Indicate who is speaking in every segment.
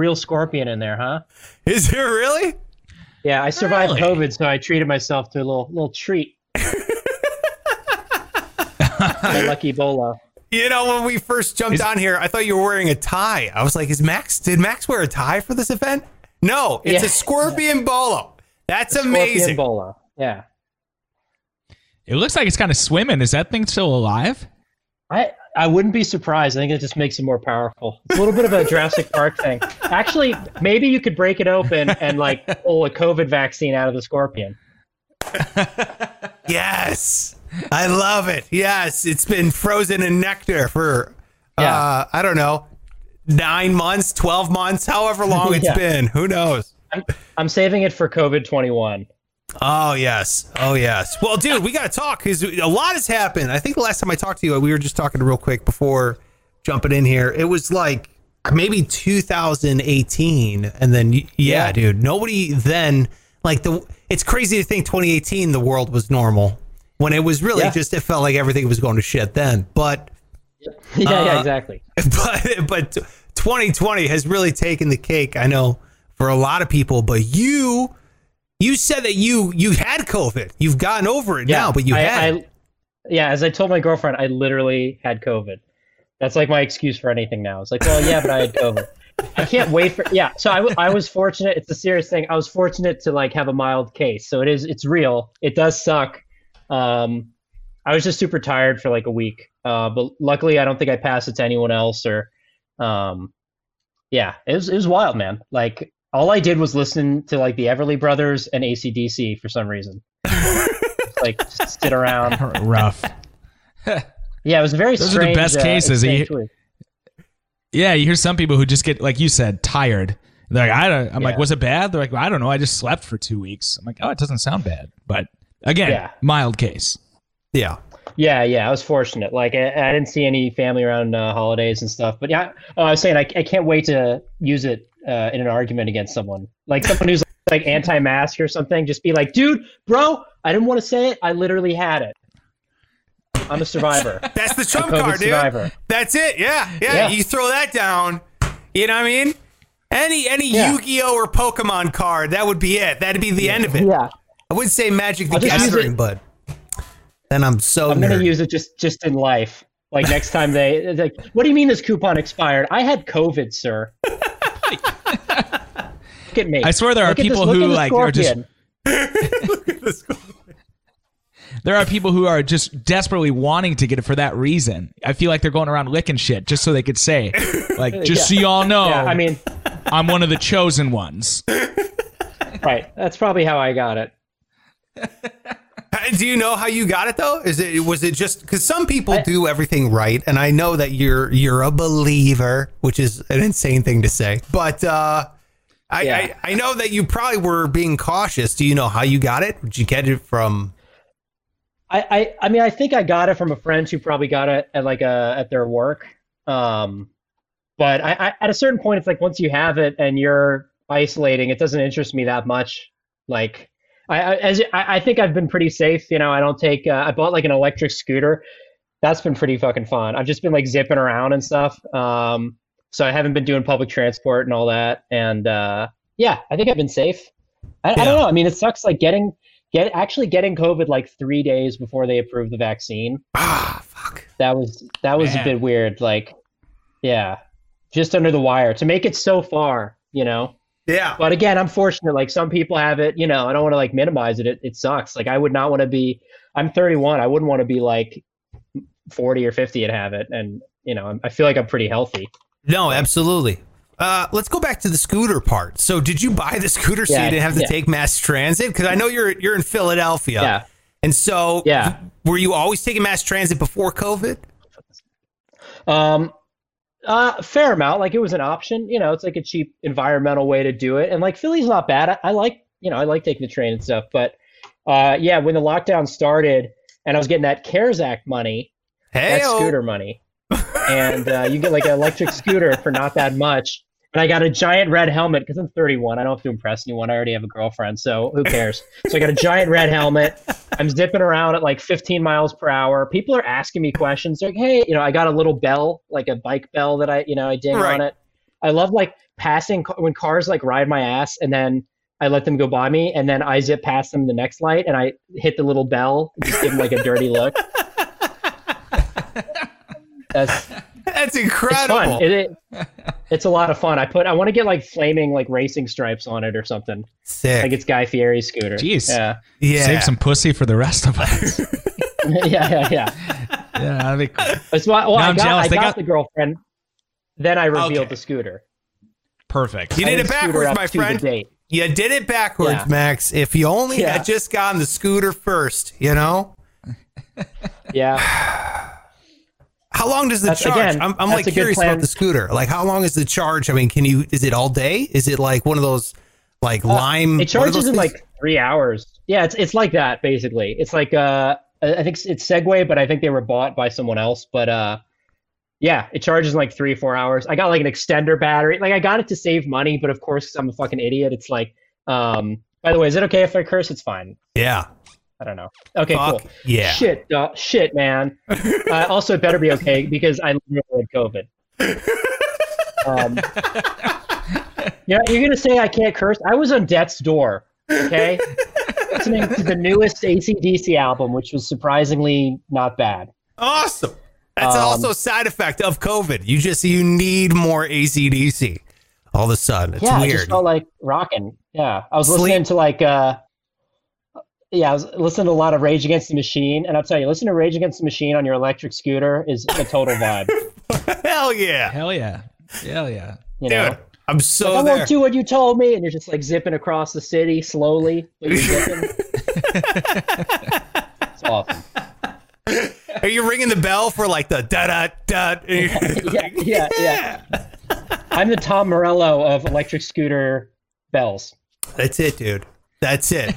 Speaker 1: real scorpion in there, huh?
Speaker 2: Is there really?
Speaker 1: Yeah, I survived
Speaker 3: Really?
Speaker 1: COVID, so I treated myself to a little little treat. My lucky bolo.
Speaker 2: You know, when we first jumped
Speaker 3: Is-
Speaker 2: on here, I thought you were wearing a tie. I was like, "Is Max? Did Max wear a tie for this event?" No, it's
Speaker 1: Yeah.
Speaker 2: a scorpion bolo. That's
Speaker 1: Scorpion
Speaker 2: amazing.
Speaker 1: bolo. Yeah.
Speaker 3: It looks like it's kind of swimming. Is that thing still alive?
Speaker 1: I I wouldn't be surprised. I think it just makes it more powerful. It's a little bit of a Jurassic Park thing. Actually, maybe you could break it open and like pull a COVID vaccine out of the scorpion.
Speaker 2: Yes, I love it. Yes, it's been frozen in nectar for uh, I don't know, nine months, twelve months, however long it's
Speaker 1: Yeah.
Speaker 2: been. Who knows?
Speaker 1: I'm, I'm saving it for COVID 21.
Speaker 2: Oh yes, oh yes. Well, dude, we got to talk because a lot has happened. I think the last time I talked to you, we were just talking real quick before jumping in here. It was like maybe 2018, and then yeah,
Speaker 1: Yeah.
Speaker 2: dude, nobody then like the. It's crazy to think 2018 the world was normal when it was really
Speaker 1: Yeah.
Speaker 2: just it felt like everything was going to shit then. But
Speaker 1: yeah, yeah,
Speaker 2: Uh,
Speaker 1: exactly.
Speaker 2: but but 2020 has really taken the cake. I know for a lot of people, but you you said that you you had COVID. You've gotten over it now, but you
Speaker 1: I,
Speaker 2: had.
Speaker 1: I, yeah, as I told my girlfriend, I literally had COVID. That's like my excuse for anything now. It's like, well, yeah, but I had COVID. I can't wait for yeah. So I, w- I was fortunate. It's a serious thing. I was fortunate to like have a mild case. So it is it's real. It does suck. Um, I was just super tired for like a week. Uh, but luckily I don't think I passed it to anyone else or, um, yeah, it was it was wild, man. Like all I did was listen to like the Everly Brothers and ACDC for some reason. like just sit around.
Speaker 3: Rough.
Speaker 1: Yeah, it was very
Speaker 3: Those are the best
Speaker 1: uh,
Speaker 3: cases. You- Yeah, you hear some people who just get like you said tired. They're like, I don't. I'm like,
Speaker 1: Yeah.
Speaker 3: was it bad? They're like, I don't know. I just slept for two weeks. I'm like, oh, it doesn't sound bad. But again,
Speaker 1: Yeah.
Speaker 3: mild case.
Speaker 2: yeah.
Speaker 1: Yeah, yeah, I was fortunate. Like, I, I didn't see any family around uh, holidays and stuff. But yeah, oh, I was saying, I, I can't wait to use it uh, in an argument against someone. Like someone who's like anti-mask or something. Just be like, dude, bro, I didn't want to say it. I literally had it. I'm a survivor.
Speaker 2: That's the trump card, dude.
Speaker 1: survivor.
Speaker 2: That's it. Yeah, yeah,
Speaker 1: Yeah.
Speaker 2: You throw that down. You know what I mean? Any any
Speaker 1: Yeah.
Speaker 2: Yu-Gi-Oh or Pokemon card, that would be it. That'd be the end of it.
Speaker 1: yeah,
Speaker 2: I would say Magic the
Speaker 1: I'll just use
Speaker 2: Gathering, but then I'm so
Speaker 1: I'm gonna use it just just in life. Like next time they like, what do you mean this coupon expired? I had COVID, sir. Look at me.
Speaker 3: I swear there are
Speaker 1: Look at this-
Speaker 3: people
Speaker 1: look
Speaker 3: who, like, are just-
Speaker 1: scorpion.
Speaker 3: There are people who are just desperately wanting to get it for that reason. I feel like they're going around licking shit just so they could say, like, just so y'all know,
Speaker 1: Yeah, I mean,
Speaker 3: I'm one of the chosen ones.
Speaker 1: right. That's probably how I got it.
Speaker 2: Do you know how you got it though? Is it was it just because some people do everything right, and I know that you're you're a believer, which is an insane thing to say. But uh, I,
Speaker 1: Yeah.
Speaker 2: I I know that you probably were being cautious. Do you know how you got it? Did you get it from?
Speaker 1: I, I, I mean, I think I got it from a friend who probably got it at like a at their work. Um, but I, I, at a certain point, it's like once you have it and you're isolating, it doesn't interest me that much. Like, I, as I, I think I've been pretty safe. You know, I don't take. Uh, I bought like an electric scooter. That's been pretty fucking fun. I've just been like zipping around and stuff. Um, so I haven't been doing public transport and all that. And uh, yeah, I think I've been safe. I, I don't know. I mean, it sucks like getting get actually getting COVID like three days before they approved the vaccine.
Speaker 2: Ah, fuck.
Speaker 1: That was that was
Speaker 3: Man.
Speaker 1: a bit weird. Like, yeah, just under the wire to make it so far, you know.
Speaker 2: Yeah.
Speaker 1: But again, I'm fortunate. Like some people have it, you know. I don't want to like minimize it. It it sucks. Like I would not want to be. I'm 31. I wouldn't want to be like 40 or 50 and have it. And you know, I'm, I feel like I'm pretty healthy.
Speaker 2: No, absolutely. Uh, let's go back to the scooter part. So, did you buy the scooter so
Speaker 1: Yeah,
Speaker 2: you didn't have to
Speaker 1: yeah.
Speaker 2: take mass transit? Because I know you're you're in Philadelphia.
Speaker 1: Yeah.
Speaker 2: And so,
Speaker 1: Yeah.
Speaker 2: were you always taking mass transit before COVID?
Speaker 1: Um, uh, fair amount. Like it was an option. You know, it's like a cheap environmental way to do it. And like Philly's not bad. I, I like, you know, I like taking the train and stuff. But uh, yeah, when the lockdown started and I was getting that CARES Act money,
Speaker 2: Hey,
Speaker 1: that scooter money, and uh, you get like an electric scooter for not that much. And I got a giant red helmet because I'm 31. I don't have to impress anyone. I already have a girlfriend, so who cares? so I got a giant red helmet. I'm zipping around at like 15 miles per hour. People are asking me questions. They're like, "Hey, you know, I got a little bell, like a bike bell that I, you know, I ding
Speaker 2: Right.
Speaker 1: on it." I love like passing when cars like ride my ass, and then I let them go by me, and then I zip past them the next light, and I hit the little bell, and just give them like a dirty look. That's
Speaker 2: That's incredible.
Speaker 1: it's
Speaker 2: incredible.
Speaker 1: fun. It, it, it's a lot of fun. I put I want to get like flaming like racing stripes on it or something.
Speaker 2: Sick.
Speaker 1: Like it's Guy Fieri's scooter.
Speaker 3: Jeez.
Speaker 1: Yeah.
Speaker 2: yeah.
Speaker 3: Save some pussy for the rest of us.
Speaker 1: yeah, yeah, yeah.
Speaker 3: yeah, that'd be cool.
Speaker 1: That's why. Well,
Speaker 3: Now
Speaker 1: I
Speaker 3: I'm
Speaker 1: got,
Speaker 3: jealous.
Speaker 1: I got,
Speaker 3: got-
Speaker 1: the girlfriend. Then I revealed
Speaker 3: Okay.
Speaker 1: the scooter.
Speaker 3: Perfect.
Speaker 2: You
Speaker 1: I
Speaker 2: did it backwards, my friend. You did it backwards,
Speaker 1: Yeah.
Speaker 2: Max. If you only
Speaker 1: Yeah.
Speaker 2: had just gotten the scooter first, you know?
Speaker 1: Yeah.
Speaker 2: How long does the
Speaker 1: That's-
Speaker 2: charge?
Speaker 1: again,
Speaker 2: I'm, I'm like curious about the scooter. Like, how long is the charge? I mean, can you? Is it all day? Is it like one of those like lime?
Speaker 1: Uh, It charges in like three hours. Yeah, it's it's like that basically. It's like uh, I think it's- Segway, but I think they were bought by someone else. But uh, yeah, it charges in like three four hours. I got like an extender battery. Like I got it to save money, but of course I'm a fucking idiot. It's like um. By the way, is it okay if I curse? It's fine.
Speaker 2: yeah.
Speaker 1: I don't know. Okay,
Speaker 2: Fuck
Speaker 1: cool.
Speaker 2: yeah.
Speaker 1: Shit, dog. shit, man. uh, also, it better be okay because I literally had COVID. Um, yeah, you're gonna say I can't curse? I was on death's door. Okay, listening to the newest ACDC album, which was surprisingly not bad.
Speaker 2: Awesome. That's
Speaker 1: Um,
Speaker 2: also a side effect of COVID. You just you need more ACDC. All of a sudden, it's
Speaker 1: yeah, I just felt like rocking. Yeah, I was
Speaker 2: Sleep-
Speaker 1: listening to like uh, yeah, I was listening to a lot of Rage Against the Machine, and I'll tell you, listening to Rage Against the Machine on your electric scooter is a total vibe.
Speaker 2: Hell yeah,
Speaker 3: Hell yeah. Hell yeah.
Speaker 1: You know.
Speaker 2: I'm so
Speaker 1: I
Speaker 2: there.
Speaker 1: won't do what you told me, and you're just like zipping across the city slowly. but you're zipping. it's awesome.
Speaker 2: Are you ringing the bell for like the da da da?
Speaker 1: Yeah, yeah, yeah. I'm the Tom Morello of electric scooter bells.
Speaker 2: That's it, dude. That's it.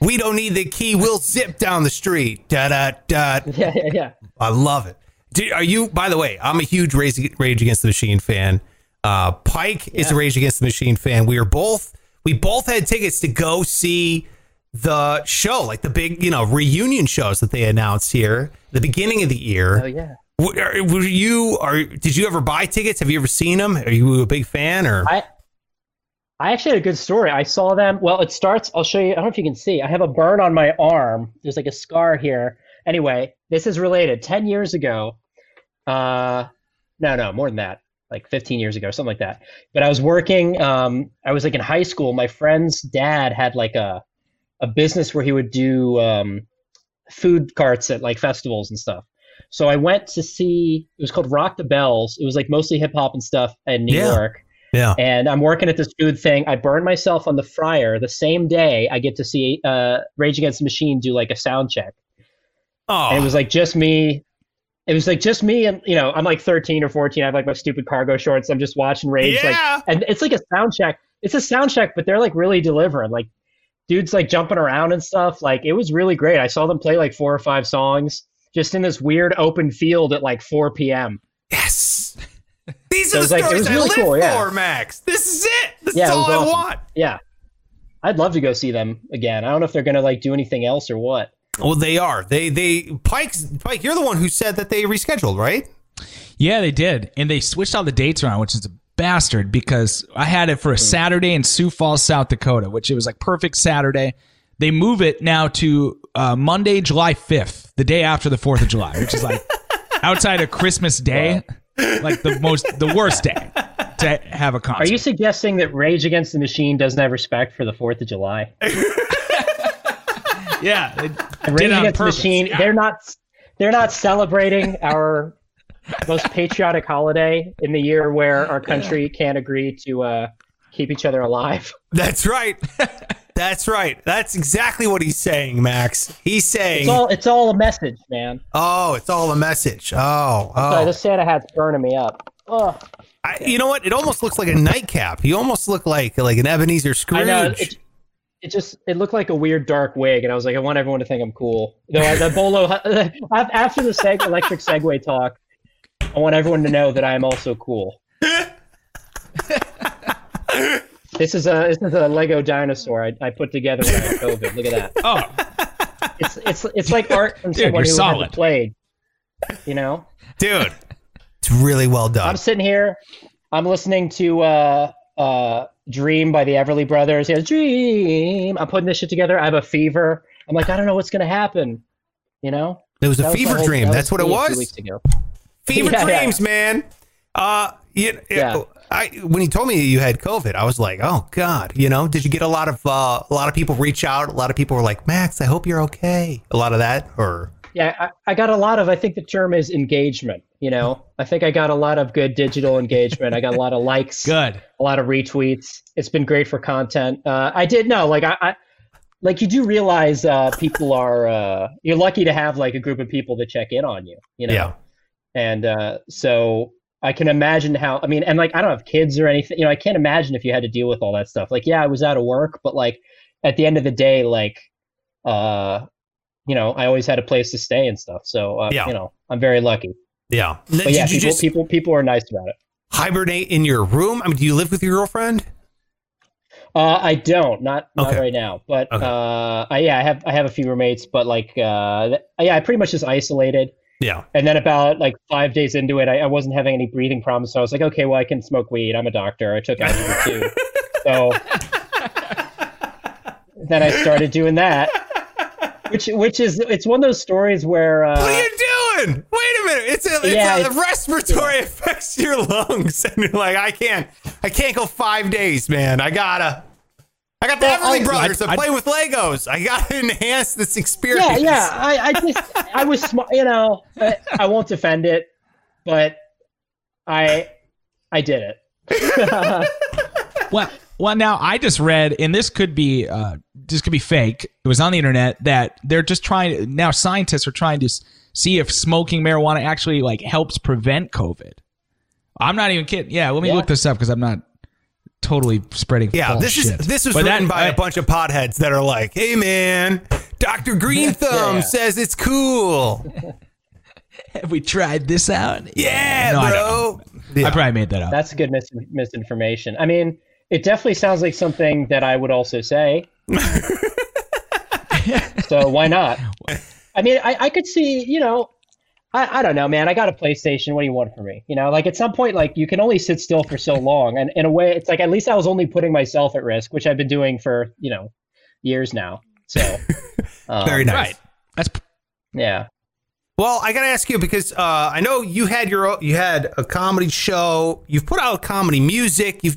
Speaker 2: We don't need the key. We'll zip down the street. Da da da.
Speaker 1: Yeah, yeah, yeah.
Speaker 2: I love it. Do, are you? By the way, I'm a huge Rage, Rage Against the Machine fan. Uh, Pike is a Rage Against the Machine fan. We are both. We both had tickets to go see the show, like the big, you know, reunion shows that they announced here the beginning of the year.
Speaker 1: Oh yeah.
Speaker 2: W- are- Were you? Are did you ever buy tickets? Have you ever seen them? Are you a big fan? Or
Speaker 1: I I actually had a good story. I saw them. Well, it starts. I'll show you. I don't know if you can see. I have a burn on my arm. There's like a scar here. Anyway, this is related. Ten years ago, uh, no, no, more than that. Like 15 years ago, something like that. But I was working. Um, I was like in high school. My friend's dad had like a a business where he would do um, food carts at like festivals and stuff. So I went to see. It was called Rock the Bells. It was like mostly hip hop and stuff in New
Speaker 2: Yeah.
Speaker 1: York
Speaker 2: yeah,
Speaker 1: and I'm working at this food thing. I burned myself on the fryer. The same day, I get to see uh, Rage Against the Machine do like a sound check.
Speaker 2: oh,
Speaker 1: And it was like just me. It was like just me, and you know, I'm like 13 or 14. I have like my stupid cargo shorts. I'm just watching Rage, like,
Speaker 2: yeah.
Speaker 1: and it's like a sound check. It's a sound check, but they're like really delivering. Like, dudes like jumping around and stuff. Like, it was really great. I saw them play like four or five songs just in this weird open field at like 4 p.m.
Speaker 2: Yes. These are
Speaker 1: it was
Speaker 2: the
Speaker 1: like- it
Speaker 2: stories
Speaker 1: was
Speaker 2: I
Speaker 1: really
Speaker 2: live
Speaker 1: cool, yeah.
Speaker 2: for, Max. This is it. This
Speaker 1: Yeah,
Speaker 2: is all
Speaker 1: was
Speaker 2: I
Speaker 1: awesome.
Speaker 2: want.
Speaker 1: Yeah. I'd love to go see them again. I don't know if they're gonna like do anything else or what.
Speaker 2: Well, they are. They they Pike's Pike. You're the one who said that they rescheduled, right?
Speaker 3: Yeah, they did. And they switched all the dates around, which is a bastard because I had it for a Saturday in Sioux Falls, South Dakota, which it was like perfect Saturday. They move it now to uh, Monday, July 5th, the day after the 4th of July, which is like outside of Christmas Day, like the most, the worst day to have a concert.
Speaker 1: Are you suggesting that Rage Against the Machine doesn't have respect for the Fourth of July?
Speaker 3: yeah. They
Speaker 1: Rage
Speaker 3: did
Speaker 1: Against the. Machine,
Speaker 3: Yeah.
Speaker 1: they're not they're not celebrating our most patriotic holiday in the year where our country can't agree to uh, keep each other alive.
Speaker 2: That's right. That's right. That's exactly what he's saying, Max. He's saying,
Speaker 1: It's all it's all a message, man.
Speaker 2: "Oh, it's all a message." Oh,
Speaker 1: Sorry,
Speaker 2: oh.
Speaker 1: this Santa hat's burning me up. Ugh.
Speaker 2: I, you know what? It almost looks like a nightcap. You almost look like like an Ebenezer Scrooge.
Speaker 1: I know it, it just it looked like a weird dark wig, and I was like, I want everyone to think I'm cool. You know, the bolo after the seg, electric Segway talk, I want everyone to know that I am also cool. this is a this is a Lego dinosaur I, I put together when I had COVID. Look at that.
Speaker 3: Oh,
Speaker 1: It's it's it's like art from
Speaker 3: Dude,
Speaker 1: someone
Speaker 3: you're
Speaker 1: who
Speaker 3: solid.
Speaker 1: hasn't played. You know,
Speaker 2: dude. It's really well done.
Speaker 1: I'm sitting here. I'm listening to uh, uh, Dream by the Everly Brothers. Yeah, Dream. I'm putting this shit together. I have a fever. I'm like, I don't know what's gonna happen. You know?
Speaker 2: It was a
Speaker 1: That was my
Speaker 2: fever
Speaker 1: whole-
Speaker 2: dream.
Speaker 1: that
Speaker 2: That's what it
Speaker 1: me a few
Speaker 2: was.
Speaker 1: weeks ago.
Speaker 2: Fever
Speaker 1: Yeah, yeah.
Speaker 2: dreams, man. Uh, you,
Speaker 1: Yeah.
Speaker 2: I when you told me you had COVID, I was like, oh god. You know, did you get a lot of uh, a lot of people reach out? A lot of people were like, Max, I hope you're okay. A lot of that, or
Speaker 1: Yeah, I, I got a lot of. I think the term is engagement. You know, I think I got a lot of good digital engagement. I got a lot of likes,
Speaker 3: Good.
Speaker 1: a lot of retweets. It's been great for content. Uh, I did know, like I, I, like you do realize uh, people are. Uh, you're lucky to have like a group of people that check in on you. You know,
Speaker 2: yeah,
Speaker 1: and uh, so I can imagine how. I mean, and like I don't have kids or anything. You know, I can't imagine if you had to deal with all that stuff. Like, yeah, I was out of work, but like at the end of the day, like, uh, you know, I always had a place to stay and stuff. So uh,
Speaker 2: Yeah.
Speaker 1: you know, I'm very lucky.
Speaker 2: yeah.
Speaker 1: But yeah, people,
Speaker 2: just
Speaker 1: people people are nice about it.
Speaker 2: hibernate in your room? I mean, do you live with your girlfriend?
Speaker 1: Uh, I don't, not not
Speaker 2: Okay.
Speaker 1: right now, but
Speaker 2: Okay.
Speaker 1: uh, I, yeah, I have I have a few roommates, but like, uh, yeah, I pretty much just isolated.
Speaker 2: Yeah,
Speaker 1: And then about like five days into it, I, I wasn't having any breathing problems, so I was like, okay, well, I can smoke weed. I'm a doctor. I took algebra too, so then I started doing that, which which is it's one of those stories where uh,
Speaker 2: what are you doing? Wait a minute. It's a, it's
Speaker 1: Yeah,
Speaker 2: a
Speaker 1: it's-
Speaker 2: respiratory affects your lungs, and you're like, I can't, I can't go five days, man. I gotta. I got the
Speaker 1: Well,
Speaker 2: Everly
Speaker 1: I-
Speaker 2: Brothers to
Speaker 3: I-
Speaker 2: play with Legos. I gotta enhance this experience.
Speaker 1: yeah, yeah. I, I just I was smart, you know. I, I won't defend it, but I I did it.
Speaker 3: Well, well, now I just read, and this could be uh, this could be fake. It was on the internet that they're just trying. Now scientists are trying to see if smoking marijuana actually like helps prevent COVID. I'm not even kidding. Yeah, let me
Speaker 1: Yeah.
Speaker 3: look this up because I'm not totally spreading.
Speaker 2: Yeah,
Speaker 3: false
Speaker 2: this
Speaker 3: shit.
Speaker 2: is this was
Speaker 3: But
Speaker 2: written
Speaker 3: that-
Speaker 2: by
Speaker 3: I-
Speaker 2: a bunch of potheads that are like, "Hey, man, Doctor Green Thumb
Speaker 1: yeah.
Speaker 2: says it's cool."
Speaker 3: Have we tried this out?
Speaker 2: Yeah,
Speaker 3: No, I
Speaker 2: bro. Yeah.
Speaker 3: I probably made that up.
Speaker 1: That's good mis- misinformation. I mean, it definitely sounds like something that I would also say. so why not? I mean, I, I could see, you know, I, I don't know, man. I got a PlayStation. What do you want from me? You know, like at some point, like you can only sit still for so long, and in a way, it's like at least I was only putting myself at risk, which I've been doing for you know years now. So um,
Speaker 2: Very nice.
Speaker 3: right. That's
Speaker 1: Yeah.
Speaker 2: Well, I gotta ask you because uh, I know you had your you had a comedy show. You've put out comedy music. You've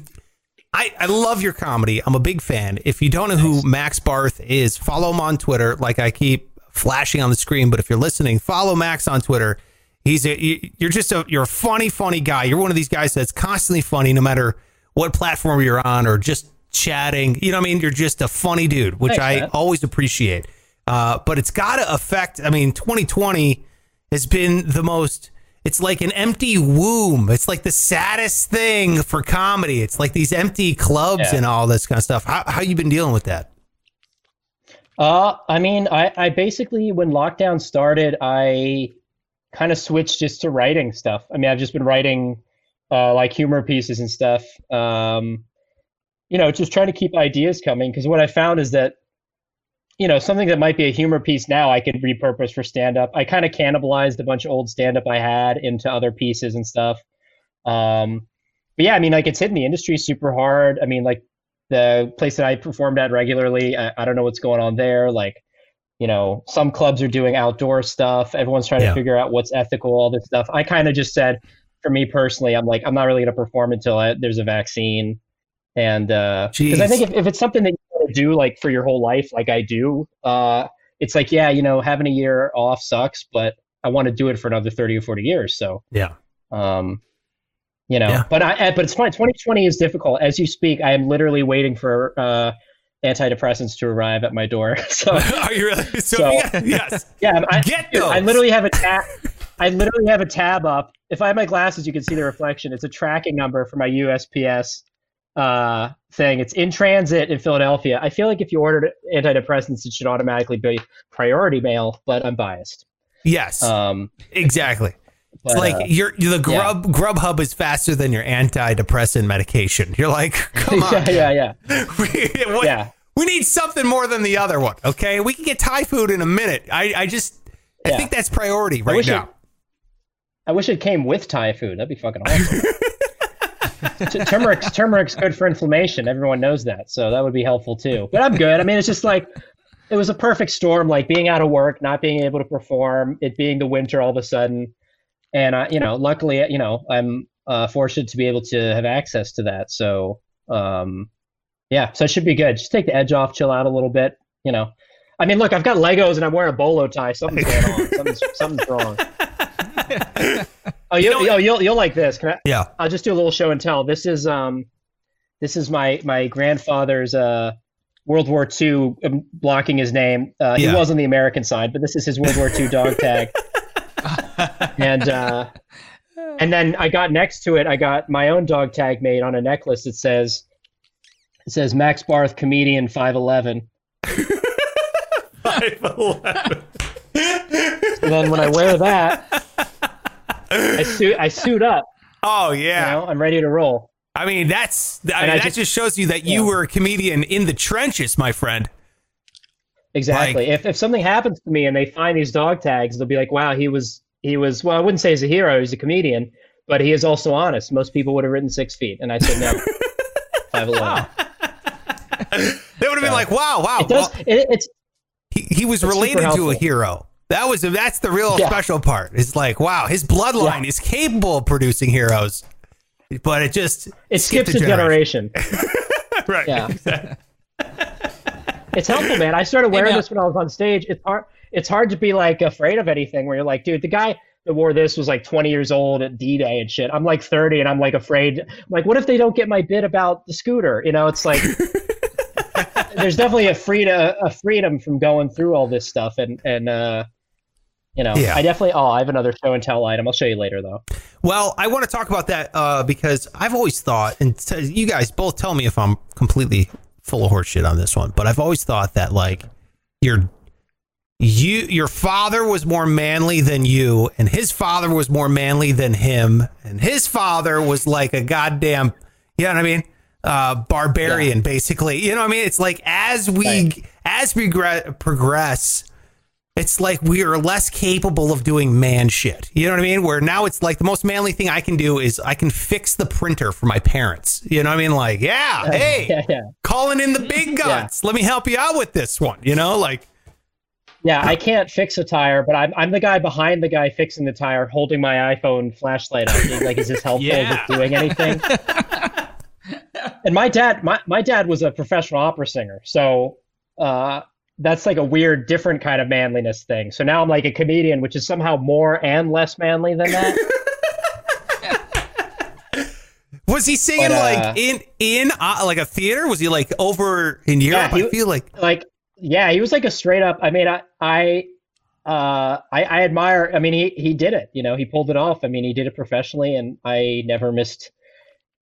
Speaker 2: I, I love your comedy. I'm a big fan. If you don't know who Max Barth is, follow him on Twitter. Like I keep flashing on the screen, but if you're listening, follow Max on Twitter. He's a you- you're just a you're a funny, funny guy. You're one of these guys that's constantly funny, no matter what platform you're on or just chatting. You know what I mean? You're just a funny dude, which
Speaker 1: Thanks,
Speaker 2: I
Speaker 1: man.
Speaker 2: always appreciate. Uh, but it's got to affect. I mean, 2020 has been the most. It's like an empty womb. It's like the saddest thing for comedy. It's like these empty clubs
Speaker 1: Yeah.
Speaker 2: and all this kind of stuff. How how you been dealing with that?
Speaker 1: Uh, I mean, I, I basically, when lockdown started, I kind of switched just to writing stuff. I mean, I've just been writing uh, like humor pieces and stuff. Um, you know, just trying to keep ideas coming because what I found is that, you know, something that might be a humor piece now I could repurpose for stand up. I kind of cannibalized a bunch of old stand up I had into other pieces and stuff. Um, but yeah, I mean, like it's hitting the industry super hard. I mean, like the place that I performed at regularly, I, I don't know what's going on there. Like, you know, some clubs are doing outdoor stuff. Everyone's trying
Speaker 2: Yeah.
Speaker 1: to figure out what's ethical, all this stuff. I kind of just said, for me personally, I'm like, I'm not really going to perform until I, there's a vaccine. And because I think if, if it's something that you want to do like for your whole life, like I do, uh, it's like, yeah, you know, having a year off sucks, but I want to do it for another 30 or 40 years. So,
Speaker 2: Yeah.
Speaker 1: um, you know,
Speaker 2: Yeah.
Speaker 1: but I, I- but it's fine. 2020 is difficult. As you speak, I am literally waiting for uh, antidepressants to arrive at my door. so
Speaker 2: Are you really? So,
Speaker 1: So-
Speaker 2: yeah, yes.
Speaker 1: yeah, I'm-
Speaker 2: Get
Speaker 1: dude, I literally have a tab. I literally have a tab up. If I have my glasses, you can see the reflection. It's a tracking number for my USPS uh, thing. It's in transit in Philadelphia. I feel like if you ordered antidepressants, it should automatically be priority mail, but I'm biased.
Speaker 2: Yes.
Speaker 1: Um,
Speaker 2: exactly.
Speaker 1: But,
Speaker 2: it's like
Speaker 1: uh,
Speaker 2: you're the Grub Grubhub is faster than your antidepressant medication. You're like, come on.
Speaker 1: yeah, yeah, yeah.
Speaker 2: we, what-
Speaker 1: Yeah.
Speaker 2: we need something more than the other one. Okay, we can get Thai food in a minute. I, I just, I
Speaker 1: Yeah.
Speaker 2: think that's priority right
Speaker 1: it-
Speaker 2: now.
Speaker 1: I wish it came with Thai food. That'd be fucking awesome. T- turmeric's turmeric's good for inflammation. Everyone knows that, so that would be helpful too. But I'm good. I mean, it's just like it was a perfect storm, like being out of work, not being able to perform, it being the winter all of a sudden, and I, you know, luckily, you know, I'm uh, fortunate to be able to have access to that. So, um, yeah, so it should be good. Just take the edge off, chill out a little bit. You know, I mean, look, I've got Legos and I'm wearing a bolo tie. Something's going on. Something's, something's wrong. oh, you,
Speaker 2: know-
Speaker 1: oh, you'll you'll like this. Can I?
Speaker 2: Yeah.
Speaker 1: I'll just do a little show and tell. This is um, this is my my grandfather's uh World War II um, blocking his name. Uh,
Speaker 2: Yeah.
Speaker 1: He was on the American side, but this is his World War II dog tag. and uh, and then I got next to it. I got my own dog tag made on a necklace. It says it says Max Barth, comedian, five eleven. And then when I wear that, I suit I suit up.
Speaker 2: Oh
Speaker 1: You
Speaker 2: yeah.
Speaker 1: know, I'm ready to roll.
Speaker 2: I mean, that's I mean,
Speaker 1: I
Speaker 2: that
Speaker 1: just-
Speaker 2: just, shows you that you
Speaker 1: Yeah.
Speaker 2: were a comedian in the trenches, my friend.
Speaker 1: Exactly. if if something happens to me and they find these dog tags, they'll be like, "Wow, he was he was well, I wouldn't say he's a hero. He's a comedian, but he is also honest. Most people would have written six feet, and I said no, five eleven.
Speaker 2: They would have been like, "Wow, wow."
Speaker 1: It does.
Speaker 2: well,
Speaker 1: It, it's
Speaker 2: he, he was related to a hero. That was that's the real
Speaker 1: Yeah.
Speaker 2: special part. It's like, wow, his bloodline
Speaker 1: Yeah.
Speaker 2: is capable of producing heroes, but it just
Speaker 1: it skips a generation.
Speaker 2: right?
Speaker 1: Yeah. it's helpful, man. I started wearing this when I was on stage. It's hard. It's hard to be like afraid of anything where you're like, dude, the guy that wore this was like 20 years old at D-Day and shit. I'm like 30 and I'm like afraid. I'm like, what if they don't get my bit about the scooter? You know, it's like there's definitely a freedom, a freedom from going through all this stuff and and uh, you know,
Speaker 2: Yeah.
Speaker 1: I definitely. Oh, I have another show and tell item. I'll show you later though.
Speaker 2: Well, I want to talk about that uh, because I've always thought, and t- you guys both tell me if I'm completely full of horseshit on this one, but I've always thought that like your you your father was more manly than you, and his father was more manly than him, and his father was like a goddamn, you know what I mean? Uh, barbarian, basically. You know what I mean? It's like as we
Speaker 1: Right.
Speaker 2: as we progress it's like we are less capable of doing man shit. You know what I mean? Where now it's like the most manly thing I can do is I can fix the printer for my parents. You know what I mean? Like, yeah, hey,
Speaker 1: Yeah, yeah.
Speaker 2: calling in the big guns. Let me help you out with this one. You know, like,
Speaker 1: Yeah, I can't fix a tire, but I'm I'm the guy behind the guy fixing the tire, holding my iPhone flashlight up. Like, is this helpful?
Speaker 3: Yeah.
Speaker 1: Is doing anything? and my dad, my, my dad was a professional opera singer, so uh, that's like a weird, different kind of manliness thing. So now I'm like a comedian, which is somehow more and less manly than that.
Speaker 2: was he singing
Speaker 1: But, uh,
Speaker 2: like in in uh, like a theater? Was he like over in Europe?
Speaker 1: he-
Speaker 2: I feel like
Speaker 1: like yeah he was like a straight up i mean i i uh i i admire i mean he he did it you know he pulled it off i mean he did it professionally and i never missed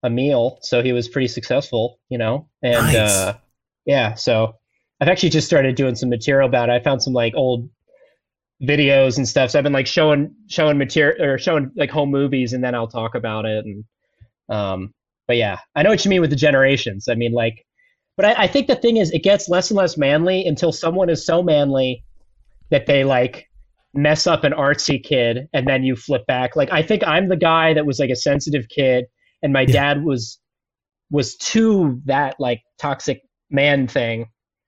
Speaker 1: a meal so he was pretty successful you know and
Speaker 2: Nice.
Speaker 1: uh yeah so i've actually just started doing some material about it. I found some like old videos and stuff. So i've been like showing showing material or showing like home movies and then i'll talk about it and um but yeah. I know what you mean with the generations. I mean like but I, I think the thing is, it gets less and less manly until someone is so manly that they like mess up an artsy kid, and then you flip back. Like I think I'm the guy that was like a sensitive kid, and my
Speaker 2: Yeah.
Speaker 1: dad was was to that like toxic man thing,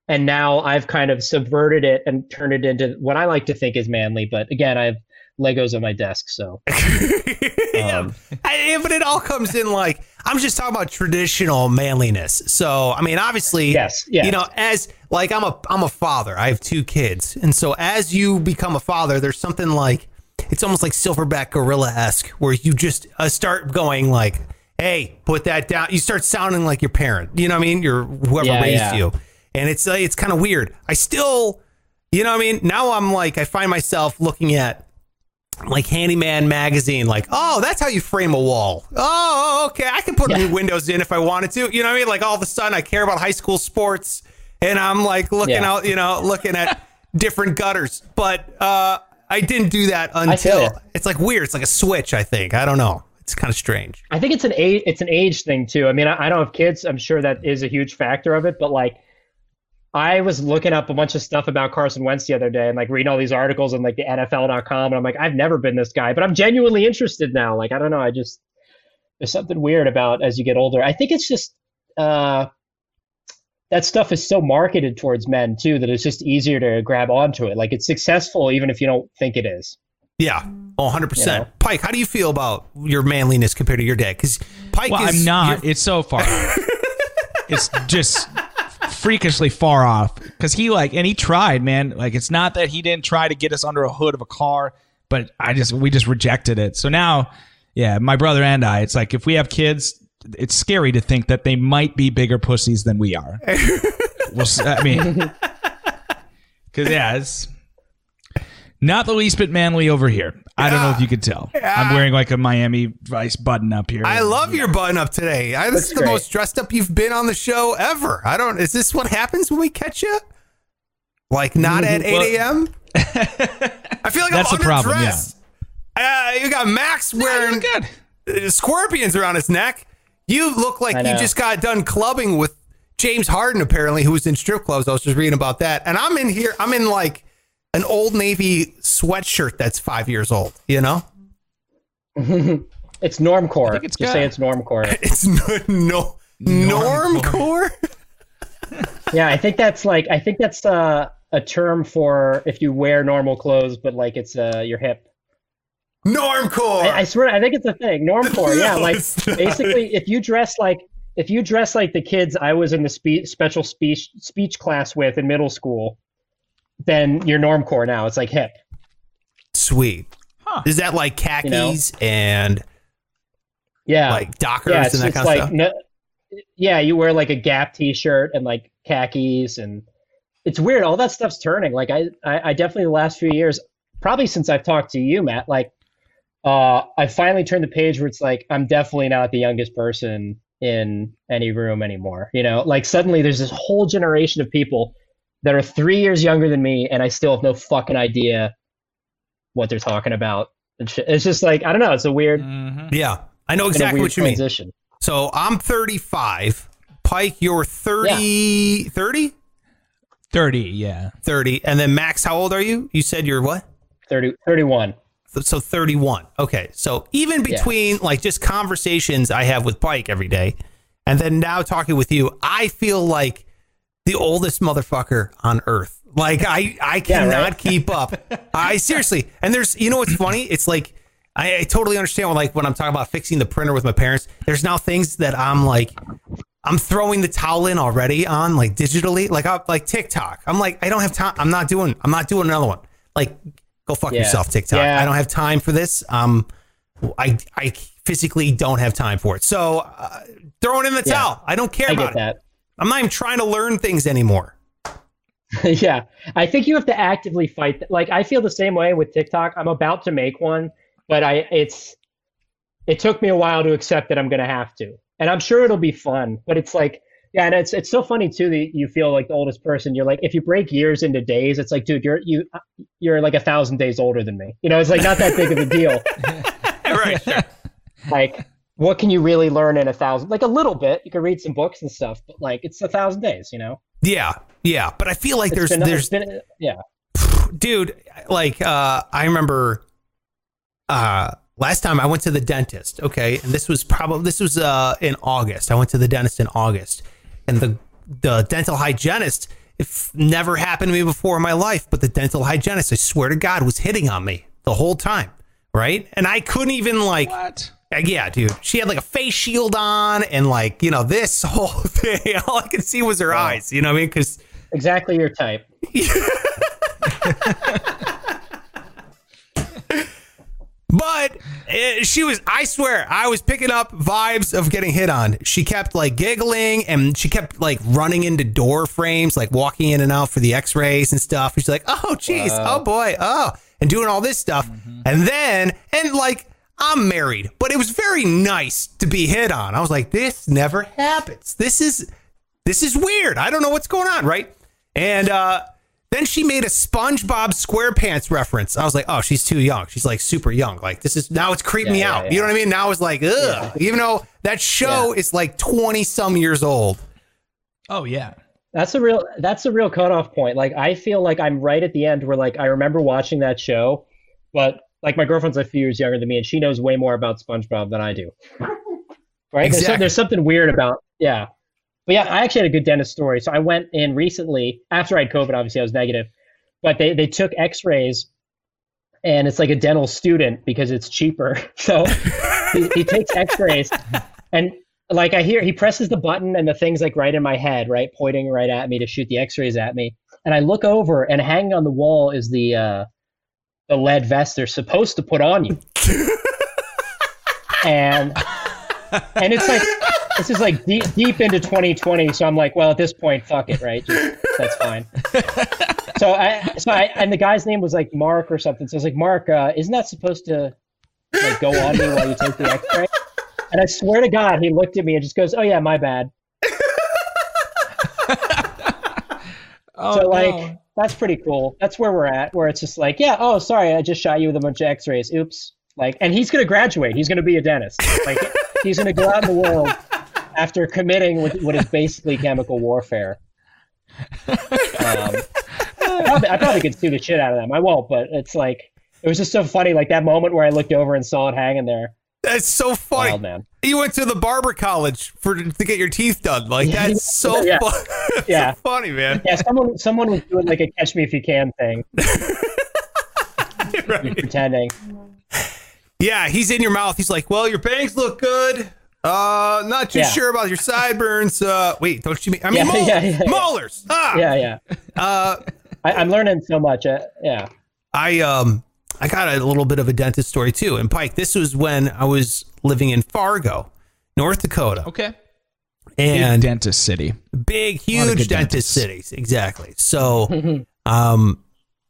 Speaker 1: and now I've kind of subverted it and turned it into what I like to think is manly. But again, I have Legos on my desk, so. Um,
Speaker 2: I, but it all comes in like I'm just talking about traditional manliness. So I mean, obviously,
Speaker 1: yes, yeah,
Speaker 2: you know, as like I'm a I'm a father. I have two kids, and so as you become a father, there's something like it's almost like silverback gorilla esque, where you just uh, start going like, "Hey, put that down." You start sounding like your parent. You know what I mean? Your whoever
Speaker 1: Yeah,
Speaker 2: raised
Speaker 1: yeah.
Speaker 2: you, and it's uh, it's kind of weird. I still, you know what I mean? Now I'm like I find myself looking at like handyman magazine like oh that's how you frame a wall oh okay i can put
Speaker 1: Yeah.
Speaker 2: new windows in if i wanted to you know what i mean like all of a sudden i care about high school sports and i'm like looking
Speaker 1: Yeah.
Speaker 2: out you know looking at different gutters but uh i didn't do that until
Speaker 1: ya.
Speaker 2: it's like weird it's like a switch i think i don't know it's kind of strange
Speaker 1: I think it's an age it's an age thing too. I mean, I, I don't have kids. I'm sure that is a huge factor of it, but like I was looking up a bunch of stuff about Carson Wentz the other day and like reading all these articles on like the NFL.com and I'm like, I've never been this guy, but I'm genuinely interested now. Like, I don't know, I just there's something weird about as you get older. I think it's just uh, that stuff is so marketed towards men too that it's just easier to grab onto it. Like it's successful even if you don't think it is.
Speaker 2: Yeah, oh, 100%.
Speaker 1: You know?
Speaker 2: Pike, how do you feel about your manliness compared to your dad? Because Pike
Speaker 3: Well,
Speaker 2: is.
Speaker 3: I'm not. It's so far. it's just freakishly far off because he like and he tried, man. Like it's not that he didn't try to get us under a hood of a car, but I just we just rejected it. So now, yeah, my brother and I, it's like if we have kids, it's scary to think that they might be bigger pussies than we are. we'll, I mean, because yeah, it's not the least bit manly over here. I don't know if you could tell. I'm wearing like a Miami Vice button up here.
Speaker 2: I love your button up today. I, this
Speaker 1: Looks
Speaker 2: is the
Speaker 1: great.
Speaker 2: most dressed up you've been on the show ever. I don't. Is this what happens when we catch you? Like not at
Speaker 3: Well-
Speaker 2: 8 a.m. I feel like
Speaker 3: That's
Speaker 2: I'm
Speaker 3: the problem,
Speaker 2: underdressed. Uh, you got Max
Speaker 3: You're
Speaker 2: wearing
Speaker 3: good.
Speaker 2: uh, scorpions around his neck. You look like you just got done clubbing with James Harden, apparently, who was in strip clubs. I was just reading about that. And I'm in here, I'm in like an old Navy sweatshirt that's five years old, you know?
Speaker 1: It's normcore.
Speaker 3: think it's
Speaker 1: Just
Speaker 3: good.
Speaker 1: say it's normcore.
Speaker 2: It's no, no normcore.
Speaker 1: yeah, I think that's like I think that's uh, a term for if you wear normal clothes, but like it's uh, your hip.
Speaker 2: Normcore.
Speaker 1: I, I swear, I think it's a thing. Normcore, yeah. Like basically, if you dress like if you dress like the kids I was in the spe- special speech speech class with in middle school, then you're normcore now. It's like hip.
Speaker 2: Sweet.
Speaker 3: Huh.
Speaker 2: Is that like khakis and
Speaker 1: Yeah,
Speaker 2: like dockers
Speaker 1: yeah.
Speaker 2: And that kind
Speaker 1: like
Speaker 2: of stuff?
Speaker 1: no, yeah, you wear like a Gap T-shirt and like khakis, and it's weird. All that stuff's turning. Like I, I, I definitely the last few years, probably since I've talked to you, Matt. Like, uh, I finally turned the page where it's like I'm definitely not the youngest person in any room anymore. You know, like suddenly there's this whole generation of people that are three years younger than me, and I still have no fucking idea what they're talking about. It's just like I don't know. It's a weird,
Speaker 3: Mhm.
Speaker 2: Yeah. I know exactly what you mean. So I'm 35. Pike, you're 30, 30?
Speaker 3: 30, yeah.
Speaker 2: 30. And then Max, how old are you? You said you're what?
Speaker 1: 30, 31.
Speaker 2: So 31. Okay. So even between like just conversations I have with Pike every day and then now talking with you, I feel like the oldest motherfucker on earth. Like I, I
Speaker 1: Yeah,
Speaker 2: cannot
Speaker 1: right?
Speaker 2: keep up. I seriously, and there's, you know, what's funny? It's like, I, I totally understand when, like, when I'm talking about fixing the printer with my parents, there's now things that I'm like, I'm throwing the towel in already on like digitally, like, I, like TikTok. I'm like, I don't have time. I'm not doing, I'm not doing another one. Like, go fuck
Speaker 1: Yeah.
Speaker 2: yourself, TikTok.
Speaker 1: Yeah.
Speaker 2: I don't have time for this. Um, I, I physically don't have time for it. So, uh, throwing in the
Speaker 1: Yeah.
Speaker 2: towel. I don't care
Speaker 1: I
Speaker 2: about it.
Speaker 1: that.
Speaker 2: I'm not even trying to learn things anymore.
Speaker 1: yeah, I think you have to actively fight. th- Like I feel the same way with TikTok. I'm about to make one, but I it's it took me a while to accept that I'm gonna have to, and I'm sure it'll be fun. But it's like, yeah, and it's it's so funny too that you feel like the oldest person. You're like, if you break years into days, it's like, dude, you're you you're like a thousand days older than me. You know, it's like not that big of a deal.
Speaker 2: right. sure.
Speaker 1: like, what can you really learn in a thousand? Like a little bit. You can read some books and stuff, but like it's a thousand days. You know,
Speaker 2: Yeah. Yeah. But I feel like
Speaker 1: It's
Speaker 2: there's,
Speaker 1: been-
Speaker 2: there's,
Speaker 1: it's been- yeah.
Speaker 2: dude, like, uh, I remember, uh, last time I went to the dentist. Okay. And this was probably, this was, uh, in August. I went to the dentist in August and the, the dental hygienist, it never happened to me before in my life, but the dental hygienist, I swear to God, was hitting on me the whole time. Right. And I couldn't even like,
Speaker 3: What?
Speaker 2: Uh, Yeah, dude. She had like a face shield on and like, you know, this whole thing. All I could see was her eyes, you know what I mean? Because
Speaker 1: Exactly your type.
Speaker 2: But uh, she was, I swear, I was picking up vibes of getting hit on. She kept like giggling and she kept like running into door frames, like walking in and out for the x rays and stuff. And she's like, oh, geez, oh boy, oh, and doing all this stuff. And then, and like, I'm married, but it was very nice to be hit on. I was like, this never happens. This is, this is weird. I don't know what's going on, right? And, uh, then she made a SpongeBob SquarePants reference. I was like, oh, she's too young. She's like super young. Like this is now it's creeping me
Speaker 1: Yeah,
Speaker 2: out.
Speaker 1: yeah,
Speaker 2: You know what I mean? Now it's like, ugh. Even though that show is like twenty some years old.
Speaker 3: Oh, yeah.
Speaker 1: That's a real that's a real cutoff point. Like I feel like I'm right at the end where like I remember watching that show, but like my girlfriend's a few years younger than me and she knows way more about SpongeBob than I do. right? There's,
Speaker 2: Exactly.
Speaker 1: some, there's something weird about yeah. But yeah, I actually had a good dentist story. So I went in recently after I had COVID. Obviously, I was negative, but they they took X-rays, and it's like a dental student because it's cheaper. So he, he takes X-rays, and like I hear he presses the button, and the thing's like right in my head, right, pointing right at me to shoot the X-rays at me. And I look over, and hanging on the wall is the uh, the lead vest they're supposed to put on you. and and it's like this is like deep deep into 2020 so i'm like well at this point fuck it right? Just, that's fine. So i so i and the guy's name was like mark or something so i was like mark uh, isn't that supposed to like go on me while you take the x-ray? And i swear to god he looked at me and just goes oh yeah my bad
Speaker 3: Oh,
Speaker 1: so like
Speaker 3: no.
Speaker 1: that's pretty cool. That's where we're at where it's just like yeah oh sorry i just shot you with a bunch of x-rays. Oops. Like and he's going to graduate. He's going to be a dentist. Like he's going to go out in the world after committing what, what is basically chemical warfare. Um, I, probably, I probably could sue the shit out of them. I won't but it's like it was just so funny like that moment where i looked over and saw it hanging there
Speaker 2: That's so funny.
Speaker 1: wild man
Speaker 2: You went to the barber college for to get your teeth done. Like that's so
Speaker 1: yeah.
Speaker 2: fun. That's
Speaker 1: Yeah.
Speaker 2: so funny, man.
Speaker 1: yeah someone someone was doing like a catch me if you can thing
Speaker 2: Right.
Speaker 1: pretending
Speaker 2: Yeah, he's in your mouth. He's like, "Well, your bangs look good. Uh, not too
Speaker 1: Yeah.
Speaker 2: sure about your sideburns. Uh, wait, don't you mean? I mean,
Speaker 1: Yeah,
Speaker 2: mol-
Speaker 1: yeah, yeah, yeah.
Speaker 2: molars. Ah,
Speaker 1: yeah yeah
Speaker 2: Uh,
Speaker 1: I, i'm learning so much uh, yeah
Speaker 2: I um, I got a little bit of a dentist story too. And Pike, this was when I was living in Fargo, North Dakota,
Speaker 3: okay.
Speaker 2: and
Speaker 3: dentist city.
Speaker 2: big, huge dentist
Speaker 3: dentists.
Speaker 2: cities. Exactly. So, um,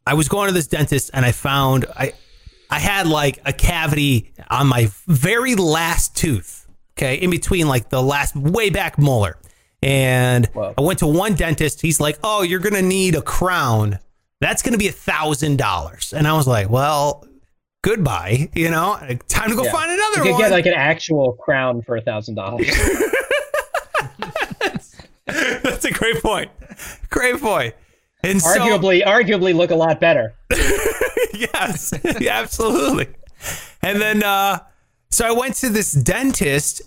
Speaker 2: I was going to this dentist and I found I, I had like a cavity on my very last tooth. Okay, in between like the last way back molar, and
Speaker 1: Whoa.
Speaker 2: I went to one dentist. He's like, "Oh, you're gonna need a crown. That's gonna be a thousand dollars." And I was like, "Well." Goodbye, you know. Time to go
Speaker 1: Yeah.
Speaker 2: find
Speaker 1: you
Speaker 2: another
Speaker 1: could
Speaker 2: one.
Speaker 1: get like an actual crown for a thousand dollars
Speaker 2: That's a great point. Great point. And so,
Speaker 1: arguably arguably look a lot better
Speaker 2: yes, absolutely. And then, uh, so I went to this dentist,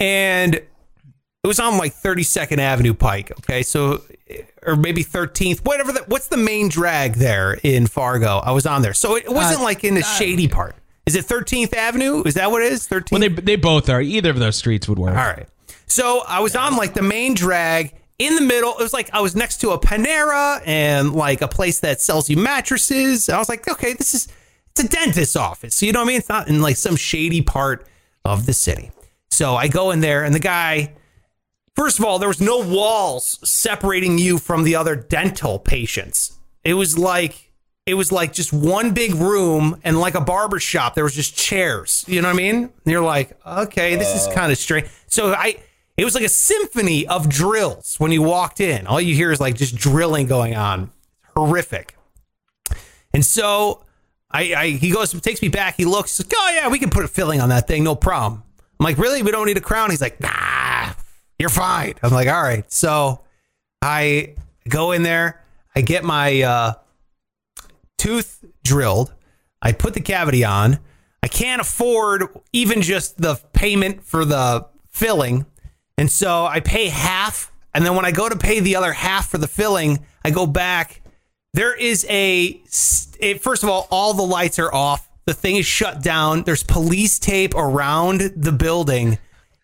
Speaker 2: and it was on like 32nd Avenue Pike. Okay, so eh, or maybe 13th, whatever. The, what's the main drag there in Fargo? I was on there, so it wasn't uh, like in the uh, shady part. Is it 13th Avenue? Is that what it is? 13th.
Speaker 3: Well, they they both are. Either of those streets would work.
Speaker 2: All right. So I was on like the main drag in the middle. It was like I was next to a Panera and like a place that sells you mattresses. I was like, okay, this is it's a dentist's office. You know what I mean? It's not in like some shady part of the city. So I go in there and the guy First of all, there was no walls separating you from the other dental patients. It was like it was like just one big room and like a barber shop. There was just chairs. You know what I mean? And you're like, okay, this is uh. kind of strange. So I it was like a symphony of drills when you walked in. All you hear is like just drilling going on. Horrific. And so I, I he goes takes me back. He looks, oh yeah, we can put a filling on that thing, no problem. I'm like, really? We don't need a crown? He's like, nah, you're fine. I'm like, all right. So I go in there, I get my uh, tooth drilled, I put the cavity on. I can't afford even just the payment for the filling. And so I pay half. And then when I go to pay the other half for the filling, I go back. There is a, it, first of all, all the lights are off. The thing is shut down. There's police tape around the building.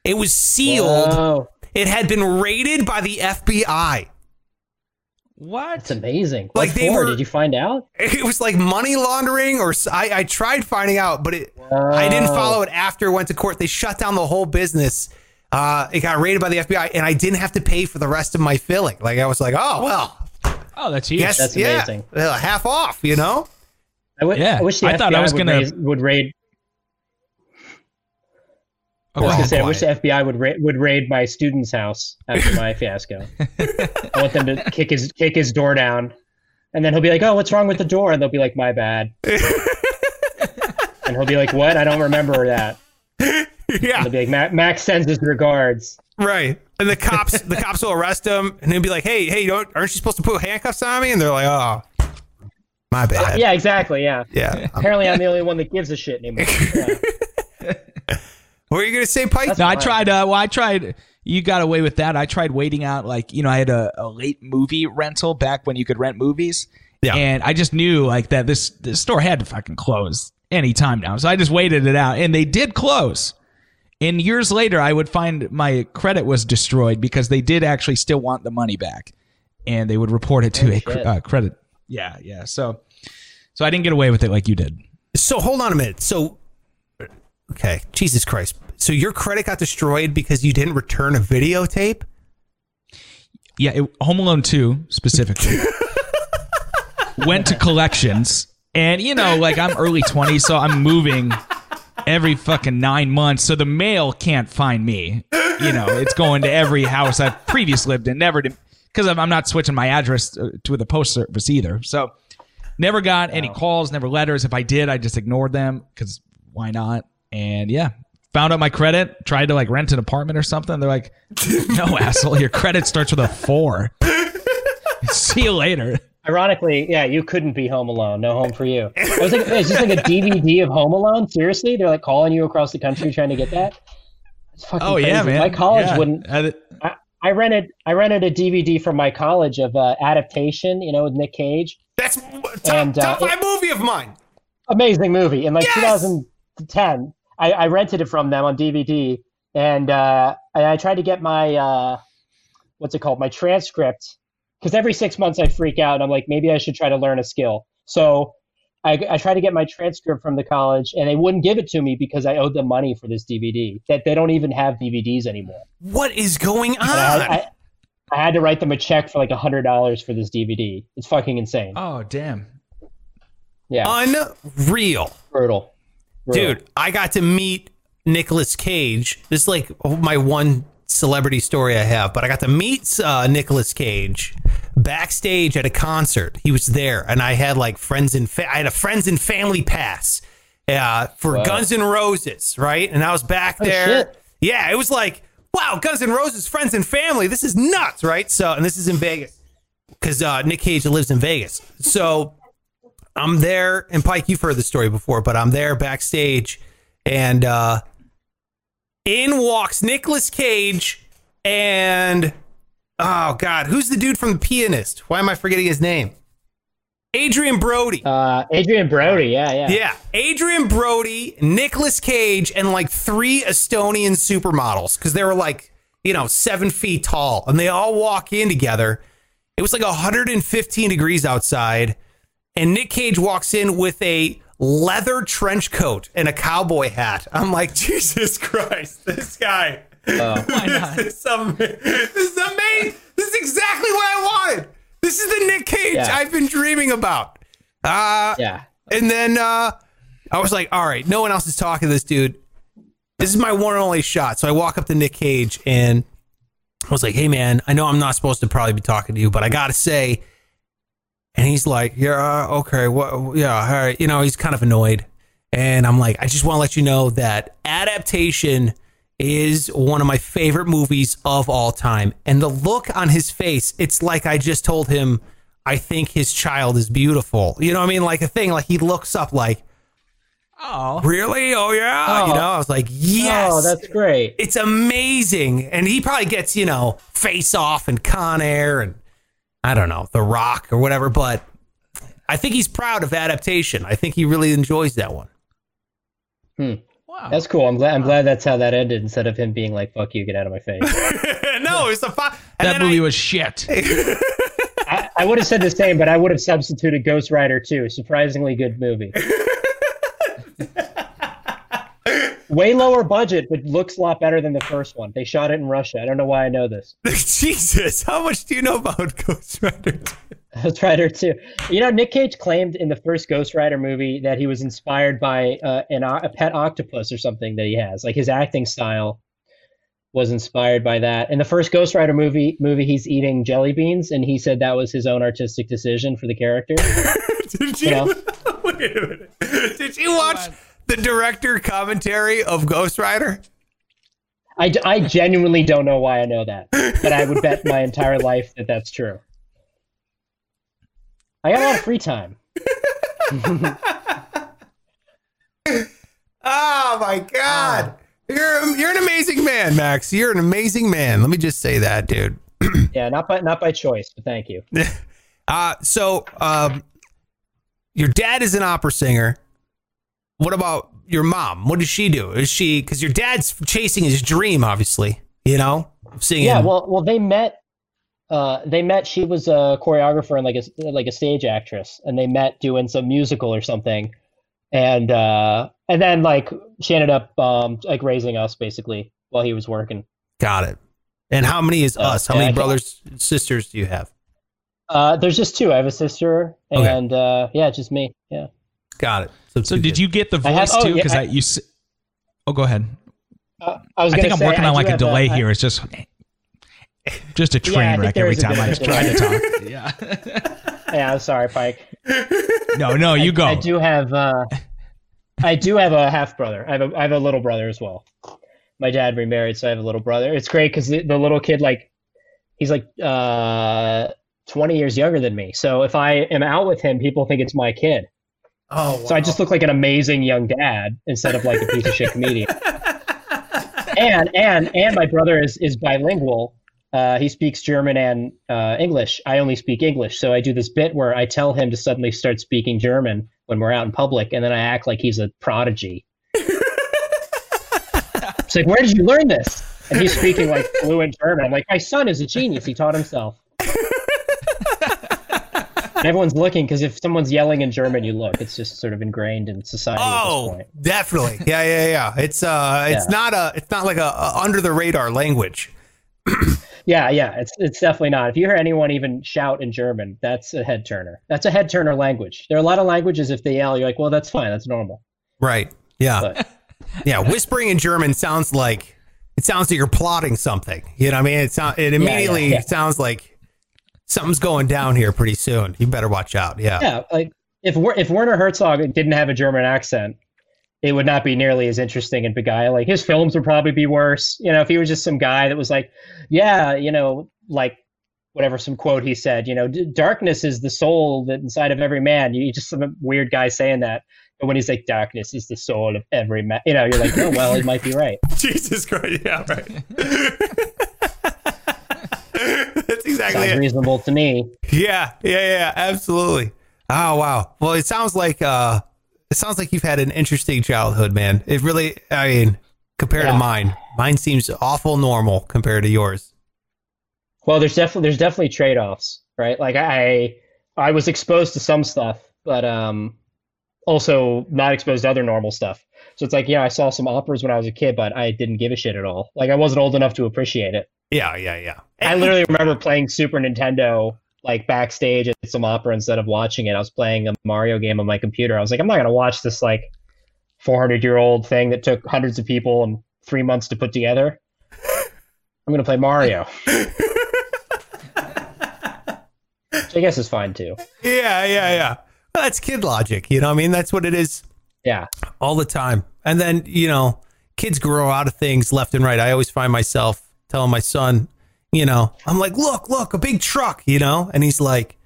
Speaker 2: It was sealed. It had been raided by the FBI.
Speaker 3: What?
Speaker 1: that's amazing.
Speaker 2: Like,
Speaker 1: What
Speaker 2: they
Speaker 1: for?
Speaker 2: were-
Speaker 1: Did you find out?
Speaker 2: It was like money laundering, or I tried finding out, but it, I didn't follow it after it went to court. They shut down the whole business. Uh, it got raided by the FBI, and I didn't have to pay for the rest of my filling. Like I was like, oh well,
Speaker 3: Oh, that's huge.
Speaker 2: yes,
Speaker 1: That's amazing.
Speaker 2: uh, half off, you know.
Speaker 1: I, w-
Speaker 3: Yeah,
Speaker 1: I wish the
Speaker 3: I
Speaker 1: FBI
Speaker 3: thought I was gonna-
Speaker 1: raise, would raid. I was gonna say, I wish the FBI would ra- would raid my student's house after my fiasco. I want them to kick his kick his door down, and then he'll be like, "Oh, what's wrong with the door?" And they'll be like, "My bad." and he'll be like, "What? I don't remember that."
Speaker 2: yeah,
Speaker 1: They'll be like, "Max sends his regards."
Speaker 2: right. And the cops, the cops will arrest him, and he'll be like, hey, hey, don't, aren't you supposed to put handcuffs on me? And they're like, oh, my bad.
Speaker 1: Yeah, exactly. Yeah.
Speaker 2: Yeah.
Speaker 1: Apparently, I'm the only one that gives a shit anymore. Yeah.
Speaker 2: What were you gonna say, Pike?
Speaker 3: No, I tried. Uh, well, I tried. You got away with that. I tried waiting out. Like you know, I had a, a late movie rental back when you could rent movies.
Speaker 2: Yeah.
Speaker 3: And I just knew like that this this store had to fucking close any time now. So I just waited it out, and they did close. And years later, I would find my credit was destroyed because they did actually still want the money back, and they would report it to
Speaker 1: Oh,
Speaker 3: a cr- uh, credit. Yeah, yeah. So, so I didn't get away with it like you did.
Speaker 2: So hold on a minute. So, okay, Jesus Christ. So your credit got destroyed because you didn't return a videotape?
Speaker 3: Yeah, it, Home Alone 2 specifically went to collections. And, you know, like I'm early 20s, so I'm moving every fucking nine months. So the mail can't find me. You know, it's going to every house I've previously lived in, never to, because I'm, I'm not switching my address uh, to the post service either. So never got any calls, never letters. If I did, I just ignored them because why not? And yeah, found out my credit, tried to like rent an apartment or something. They're like, no, asshole, your credit starts with a four. See you later.
Speaker 1: Ironically, yeah, you couldn't be Home Alone. No home for you. I was like, it's just like a DVD of Home Alone. Seriously, they're like calling you across the country trying to get that. It's fucking
Speaker 3: Oh yeah, man.
Speaker 1: My college
Speaker 3: Yeah.
Speaker 1: wouldn't.
Speaker 3: Uh,
Speaker 1: I, I rented I rented a DVD from my college of uh, adaptation. You know, with Nick Cage.
Speaker 2: That's top,
Speaker 1: And, uh,
Speaker 2: top five movie of mine.
Speaker 1: Amazing movie. In like
Speaker 2: Yes!
Speaker 1: 2010, I, I rented it from them on DVD, and uh, I, I tried to get my uh, what's it called, my transcript, because every six months I freak out. And I'm like, maybe I should try to learn a skill. So I, I tried to get my transcript from the college, and they wouldn't give it to me because I owed them money for this DVD. That they don't even have DVDs anymore.
Speaker 2: What is going on?
Speaker 1: I, I, I had to write them a check for like a hundred dollars for this DVD. It's fucking insane.
Speaker 3: oh damn.
Speaker 1: Yeah,
Speaker 2: Unreal.
Speaker 1: brutal.
Speaker 2: Dude, I got to meet Nicolas Cage. This is like my one celebrity story I have, but I got to meet uh, Nicolas Cage backstage at a concert. He was there, and I had like friends and fa- I had a friends and family pass uh, for
Speaker 1: Wow.
Speaker 2: Guns N' Roses, right? And I was back
Speaker 1: Oh,
Speaker 2: there.
Speaker 1: shit.
Speaker 2: Yeah, it was like, wow, Guns N' Roses, friends and family. This is nuts, right? So, and this is in Vegas because uh, Nick Cage lives in Vegas. So I'm there, and Pike, you've heard the story before, but I'm there backstage, and uh, in walks Nicolas Cage and oh god, who's the dude from The Pianist? Why am I forgetting his name? Adrien Brody.
Speaker 1: Uh, Adrien Brody, yeah, yeah.
Speaker 2: Yeah, Adrien Brody, Nicolas Cage, and like three Estonian supermodels because they were like, you know, seven feet tall, and they all walk in together. It was like 115 degrees outside, and Nick Cage walks in with a leather trench coat and a cowboy hat. I'm like, Jesus Christ, this guy.
Speaker 1: Oh.
Speaker 3: Why not?
Speaker 2: This is, am- this is amazing. This is exactly what I wanted. This is the Nick Cage
Speaker 1: Yeah.
Speaker 2: I've been dreaming about. Uh,
Speaker 1: Yeah.
Speaker 2: and then uh, I was like, all right, no one else is talking to this dude. This is my one and only shot. So I walk up to Nick Cage and I was like, hey, man, I know I'm not supposed to probably be talking to you, but I got to say. And he's like, yeah, uh, okay, what, yeah, all right. You know, he's kind of annoyed. And I'm like, I just want to let you know that adaptation is one of my favorite movies of all time. And the look on his face, it's like I just told him I think his child is beautiful. You know what I mean? Like a thing, like he looks up like,
Speaker 3: Oh.
Speaker 2: really? Oh yeah.
Speaker 1: Oh.
Speaker 2: You know, I was like, yes.
Speaker 1: Oh, that's great.
Speaker 2: it's amazing. And he probably gets, you know, face off and Con Air and I don't know, The Rock or whatever, but I think he's proud of adaptation. I think he really enjoys that one. Hmm.
Speaker 3: Wow.
Speaker 1: That's cool. I'm glad. I'm glad that's how that ended instead of him being like, "Fuck you, get out of my face."
Speaker 2: no, it's a fi- and
Speaker 3: that movie
Speaker 2: I-
Speaker 3: was shit.
Speaker 1: I, I would have said the same, but I would have substituted Ghost Rider too. Surprisingly good movie. Way lower budget, but looks a lot better than the first one. They shot it in Russia. I don't know why I know this.
Speaker 2: Jesus, how much do you know about Ghost Rider? 2?
Speaker 1: Ghost Rider 2. You know, Nick Cage claimed in the first Ghost Rider movie that he was inspired by uh, an, o- a pet octopus or something that he has. Like his acting style was inspired by that. In the first Ghost Rider movie, movie he's eating jelly beans, and he said that was his own artistic decision for the character.
Speaker 2: Did you?
Speaker 1: You know?
Speaker 2: Wait a minute. Did you watch the director commentary of Ghost Rider?
Speaker 1: I, I genuinely don't know why I know that, but I would bet my entire life that that's true. I got a lot of free time.
Speaker 2: Oh my god. You're you're an amazing man, Max. You're an amazing man. Let me just say that, dude.
Speaker 1: Yeah, not by not by choice, but thank you.
Speaker 2: Uh, so um, your dad is an opera singer. What about your mom? What does she do? Is she because your dad's chasing his dream, obviously, you know, singing.
Speaker 1: Yeah, well, well, they met. Uh, they met. She was a choreographer and like a like a stage actress, and they met doing some musical or something, and uh, and then like she ended up um, like raising us basically while he was working.
Speaker 2: got it. And how many is
Speaker 1: Uh,
Speaker 2: us? How
Speaker 1: I
Speaker 2: many
Speaker 1: can't-
Speaker 2: brothers and sisters do you have?
Speaker 1: Uh, there's just two. I have a sister,
Speaker 2: Okay.
Speaker 1: and uh, yeah, just me. Yeah.
Speaker 2: Got it.
Speaker 3: So
Speaker 2: two
Speaker 3: did
Speaker 2: kids.
Speaker 3: you get the
Speaker 1: I have-
Speaker 3: voice
Speaker 1: oh,
Speaker 3: too?
Speaker 1: yeah,
Speaker 3: Because
Speaker 1: I-
Speaker 3: I, you. s- Oh, go ahead.
Speaker 1: Uh, I was.
Speaker 3: I
Speaker 1: gonna
Speaker 3: think I'm
Speaker 1: say,
Speaker 3: working on like a delay
Speaker 1: I-
Speaker 3: here. It's just just a train
Speaker 1: think
Speaker 3: wreck every time I try to talk. Yeah.
Speaker 1: Yeah, I'm sorry, Pike.
Speaker 3: No, no, you go.
Speaker 1: I do have. Uh, I do have a half brother. I have a I have a little brother as well. My dad remarried, so I have a little brother. It's great because the, the little kid, like, he's like uh, 20 years younger than me. So if I am out with him, people think it's my kid.
Speaker 2: Oh,
Speaker 1: So I just look like an amazing young dad instead of like a piece of shit comedian. and and and my brother is is bilingual. Uh, he speaks German and uh, English. I only speak English, so I do this bit where I tell him to suddenly start speaking German when we're out in public, and then I act like he's a prodigy. it's like, where did you learn this? And he's speaking like fluent German. I'm like, my son is a genius. He taught himself. Everyone's looking because if someone's yelling in German, you look. It's just sort of ingrained in society at this
Speaker 2: Oh, definitely. Yeah, yeah, yeah. It's uh, it's
Speaker 1: Yeah.
Speaker 2: not a, it's not like a, a under the radar language.
Speaker 1: Yeah, yeah, it's it's definitely not. If you hear anyone even shout in German, that's a head turner. That's a head turner language. There are a lot of languages. If they yell, you're like, well, that's fine. That's normal.
Speaker 2: Right. Yeah.
Speaker 1: But
Speaker 2: Yeah. Whispering in German sounds like it sounds like you're plotting something. You know what I mean? It sounds it immediately
Speaker 1: yeah.
Speaker 2: sounds like something's going down here pretty soon. You better watch out. Yeah.
Speaker 1: yeah, like if if Werner Herzog didn't have a German accent, it would not be nearly as interesting and beguiling. Like his films would probably be worse. You know, if he was just some guy that was like, yeah, you know, like whatever some quote he said, you know, "D- darkness is the soul that inside of every man. You just some weird guy saying that. But when he's like, darkness is the soul of every man, you know, you're like, oh well, he might be right.
Speaker 2: Jesus Christ. Yeah. Right. That's exactly
Speaker 1: Sounds
Speaker 2: it.
Speaker 1: reasonable to me.
Speaker 2: Yeah, yeah, yeah, absolutely. Oh wow. Well, it sounds like uh it sounds like you've had an interesting childhood, man. It really I mean, compared to mine, mine seems awful normal compared to yours.
Speaker 1: Well, there's definitely there's definitely trade offs, right? Like I I was exposed to some stuff, but um also not exposed to other normal stuff. So it's like, yeah, I saw some operas when I was a kid, but I didn't give a shit at all. Like I wasn't old enough to appreciate it.
Speaker 2: Yeah, yeah, yeah.
Speaker 1: I literally remember playing Super Nintendo like backstage at some opera instead of watching it. I was playing a Mario game on my computer. I was like, I'm not gonna watch this like 400 year old thing that took hundreds of people and three months to put together. I'm gonna play Mario. Which I guess is fine too.
Speaker 2: Yeah, yeah, yeah. Well, that's kid logic, you know what I mean? That's what it is
Speaker 1: Yeah.
Speaker 2: all the time. And then, you know, kids grow out of things left and right. I always find myself telling my son, you know, I'm like, look, look, a big truck, you know? And he's like,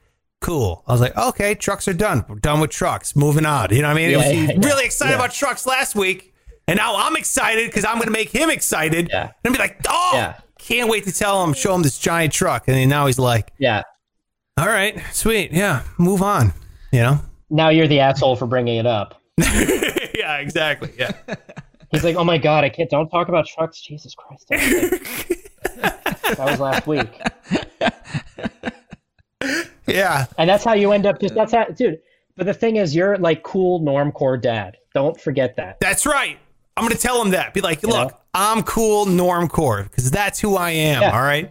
Speaker 2: cool. I was like, okay, trucks are done. We're done with trucks. Moving on. You know what I mean?
Speaker 1: Yeah,
Speaker 2: he was
Speaker 1: yeah,
Speaker 2: really excited
Speaker 1: yeah.
Speaker 2: about trucks last week. And now I'm excited because I'm going to make him excited.
Speaker 1: Yeah.
Speaker 2: And be like, oh,
Speaker 1: Yeah.
Speaker 2: can't wait to tell him, show him this giant truck. And then now he's like,
Speaker 1: Yeah.
Speaker 2: all right, sweet. Yeah, move on. You know?
Speaker 1: Now you're the asshole for bringing it up.
Speaker 2: yeah, exactly. Yeah.
Speaker 1: He's like, oh my god, I can't. Don't talk about trucks. Jesus Christ. that was last week.
Speaker 2: Yeah.
Speaker 1: And that's how you end up. Just that's how, dude. But the thing is, you're like cool normcore dad. Don't forget that.
Speaker 2: That's right. I'm going to tell him that. Be like, look,
Speaker 1: know?
Speaker 2: I'm cool normcore because that's who I am.
Speaker 1: Yeah.
Speaker 2: All right.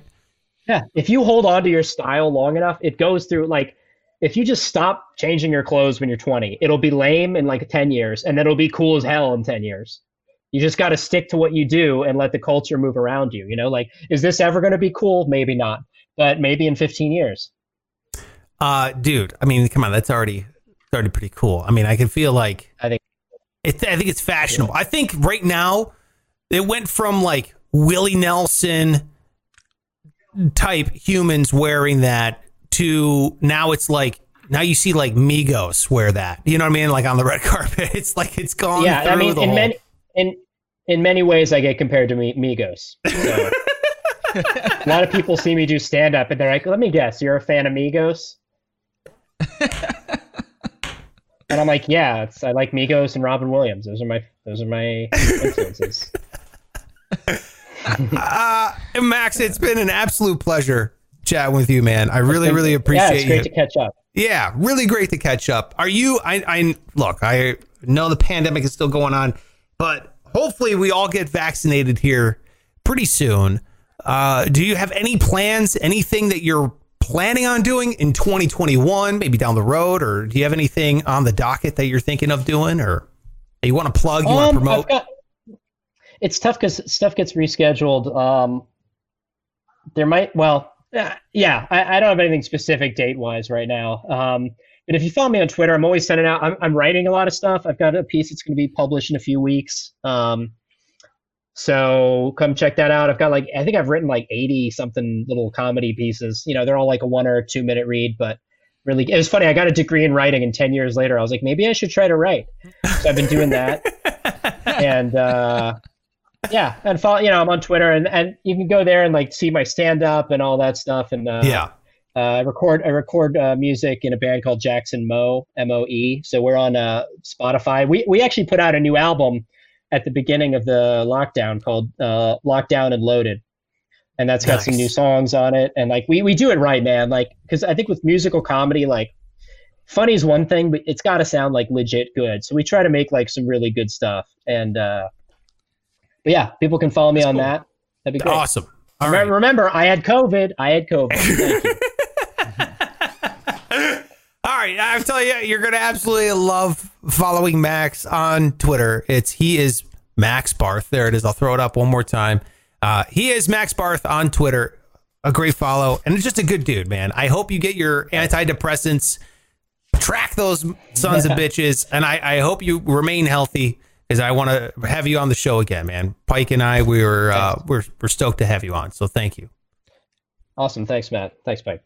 Speaker 1: Yeah. If you hold on to your style long enough, it goes through like. If you just stop changing your clothes when you're 20, it'll be lame in like 10 years, and then it'll be cool as hell in 10 years. You just got to stick to what you do and let the culture move around you. You know, like, is this ever going to be cool? Maybe not, but maybe in 15 years.
Speaker 2: Uh, dude, I mean, come on. That's already, already pretty cool. I mean, I can feel like
Speaker 1: I think.
Speaker 2: it, I think it's fashionable. I think right now it went from like Willie Nelson type humans wearing that to now it's like, now you see like Migos wear that. You know what I mean? Like on the red carpet. It's like it's gone
Speaker 1: yeah, I mean, in
Speaker 2: whole-
Speaker 1: many in in many ways, I get compared to Mi- Migos. So. a lot of people see me do stand up and they're like, let me guess, you're a fan of Migos? and I'm like, yeah, it's, I like Migos and Robin Williams. Those are my those are my influences.
Speaker 2: uh, Max, it's been an absolute pleasure chatting with you, man. I really, really appreciate
Speaker 1: yeah, it's great
Speaker 2: you.
Speaker 1: to catch up.
Speaker 2: Yeah, really great to catch up. Are you? I, I look. I know the pandemic is still going on, but hopefully we all get vaccinated here pretty soon. Uh, do you have any plans? Anything that you're planning on doing in 2021, maybe down the road, or do you have anything on the docket that you're thinking of doing, or you want to plug? You um, want to promote? Got,
Speaker 1: it's tough because stuff gets rescheduled. Um, there might well uh, yeah, I, I, don't have anything specific date wise right now. Um, but if you follow me on Twitter, I'm always sending out. I'm, I'm writing a lot of stuff. I've got a piece that's going to be published in a few weeks. Um, so come check that out. I've got like I think I've written like 80 something little comedy pieces. You know, they're all like a one or two minute read, but really it was funny. I got a degree in writing, and 10 years later, I was like, maybe I should try to write. So I've been doing that, and uh, yeah, and follow. You know, I'm on Twitter, and and you can go there and like see my stand up and all that stuff. And uh,
Speaker 2: yeah,
Speaker 1: uh, I record I record uh, music in a band called Jackson Moe M O E. So we're on uh, Spotify. We we actually put out a new album at the beginning of the lockdown called uh, Lockdown and Loaded, and that's got nice. some new songs on it. And like we we do it right, man. Like because I think with musical comedy, like funny is one thing, but it's got to sound like legit good. So we try to make like some really good stuff and. uh but yeah, people can follow me That's on cool. that. That'd be great.
Speaker 2: Awesome.
Speaker 1: All remember, right. remember, I had COVID. I had COVID. Thank you.
Speaker 2: All right, I tell you, you're gonna absolutely love following Max on Twitter. It's he is Max Barth. There it is. I'll throw it up one more time. Uh, he is Max Barth on Twitter. A great follow, and it's just a good dude, man. I hope you get your antidepressants, track those sons of bitches, and I, I hope you remain healthy because I want to have you on the show again, man. Pike and I, we were uh, we're we're stoked to have you on. So thank you.
Speaker 1: Awesome. Thanks, Matt. Thanks, Pike.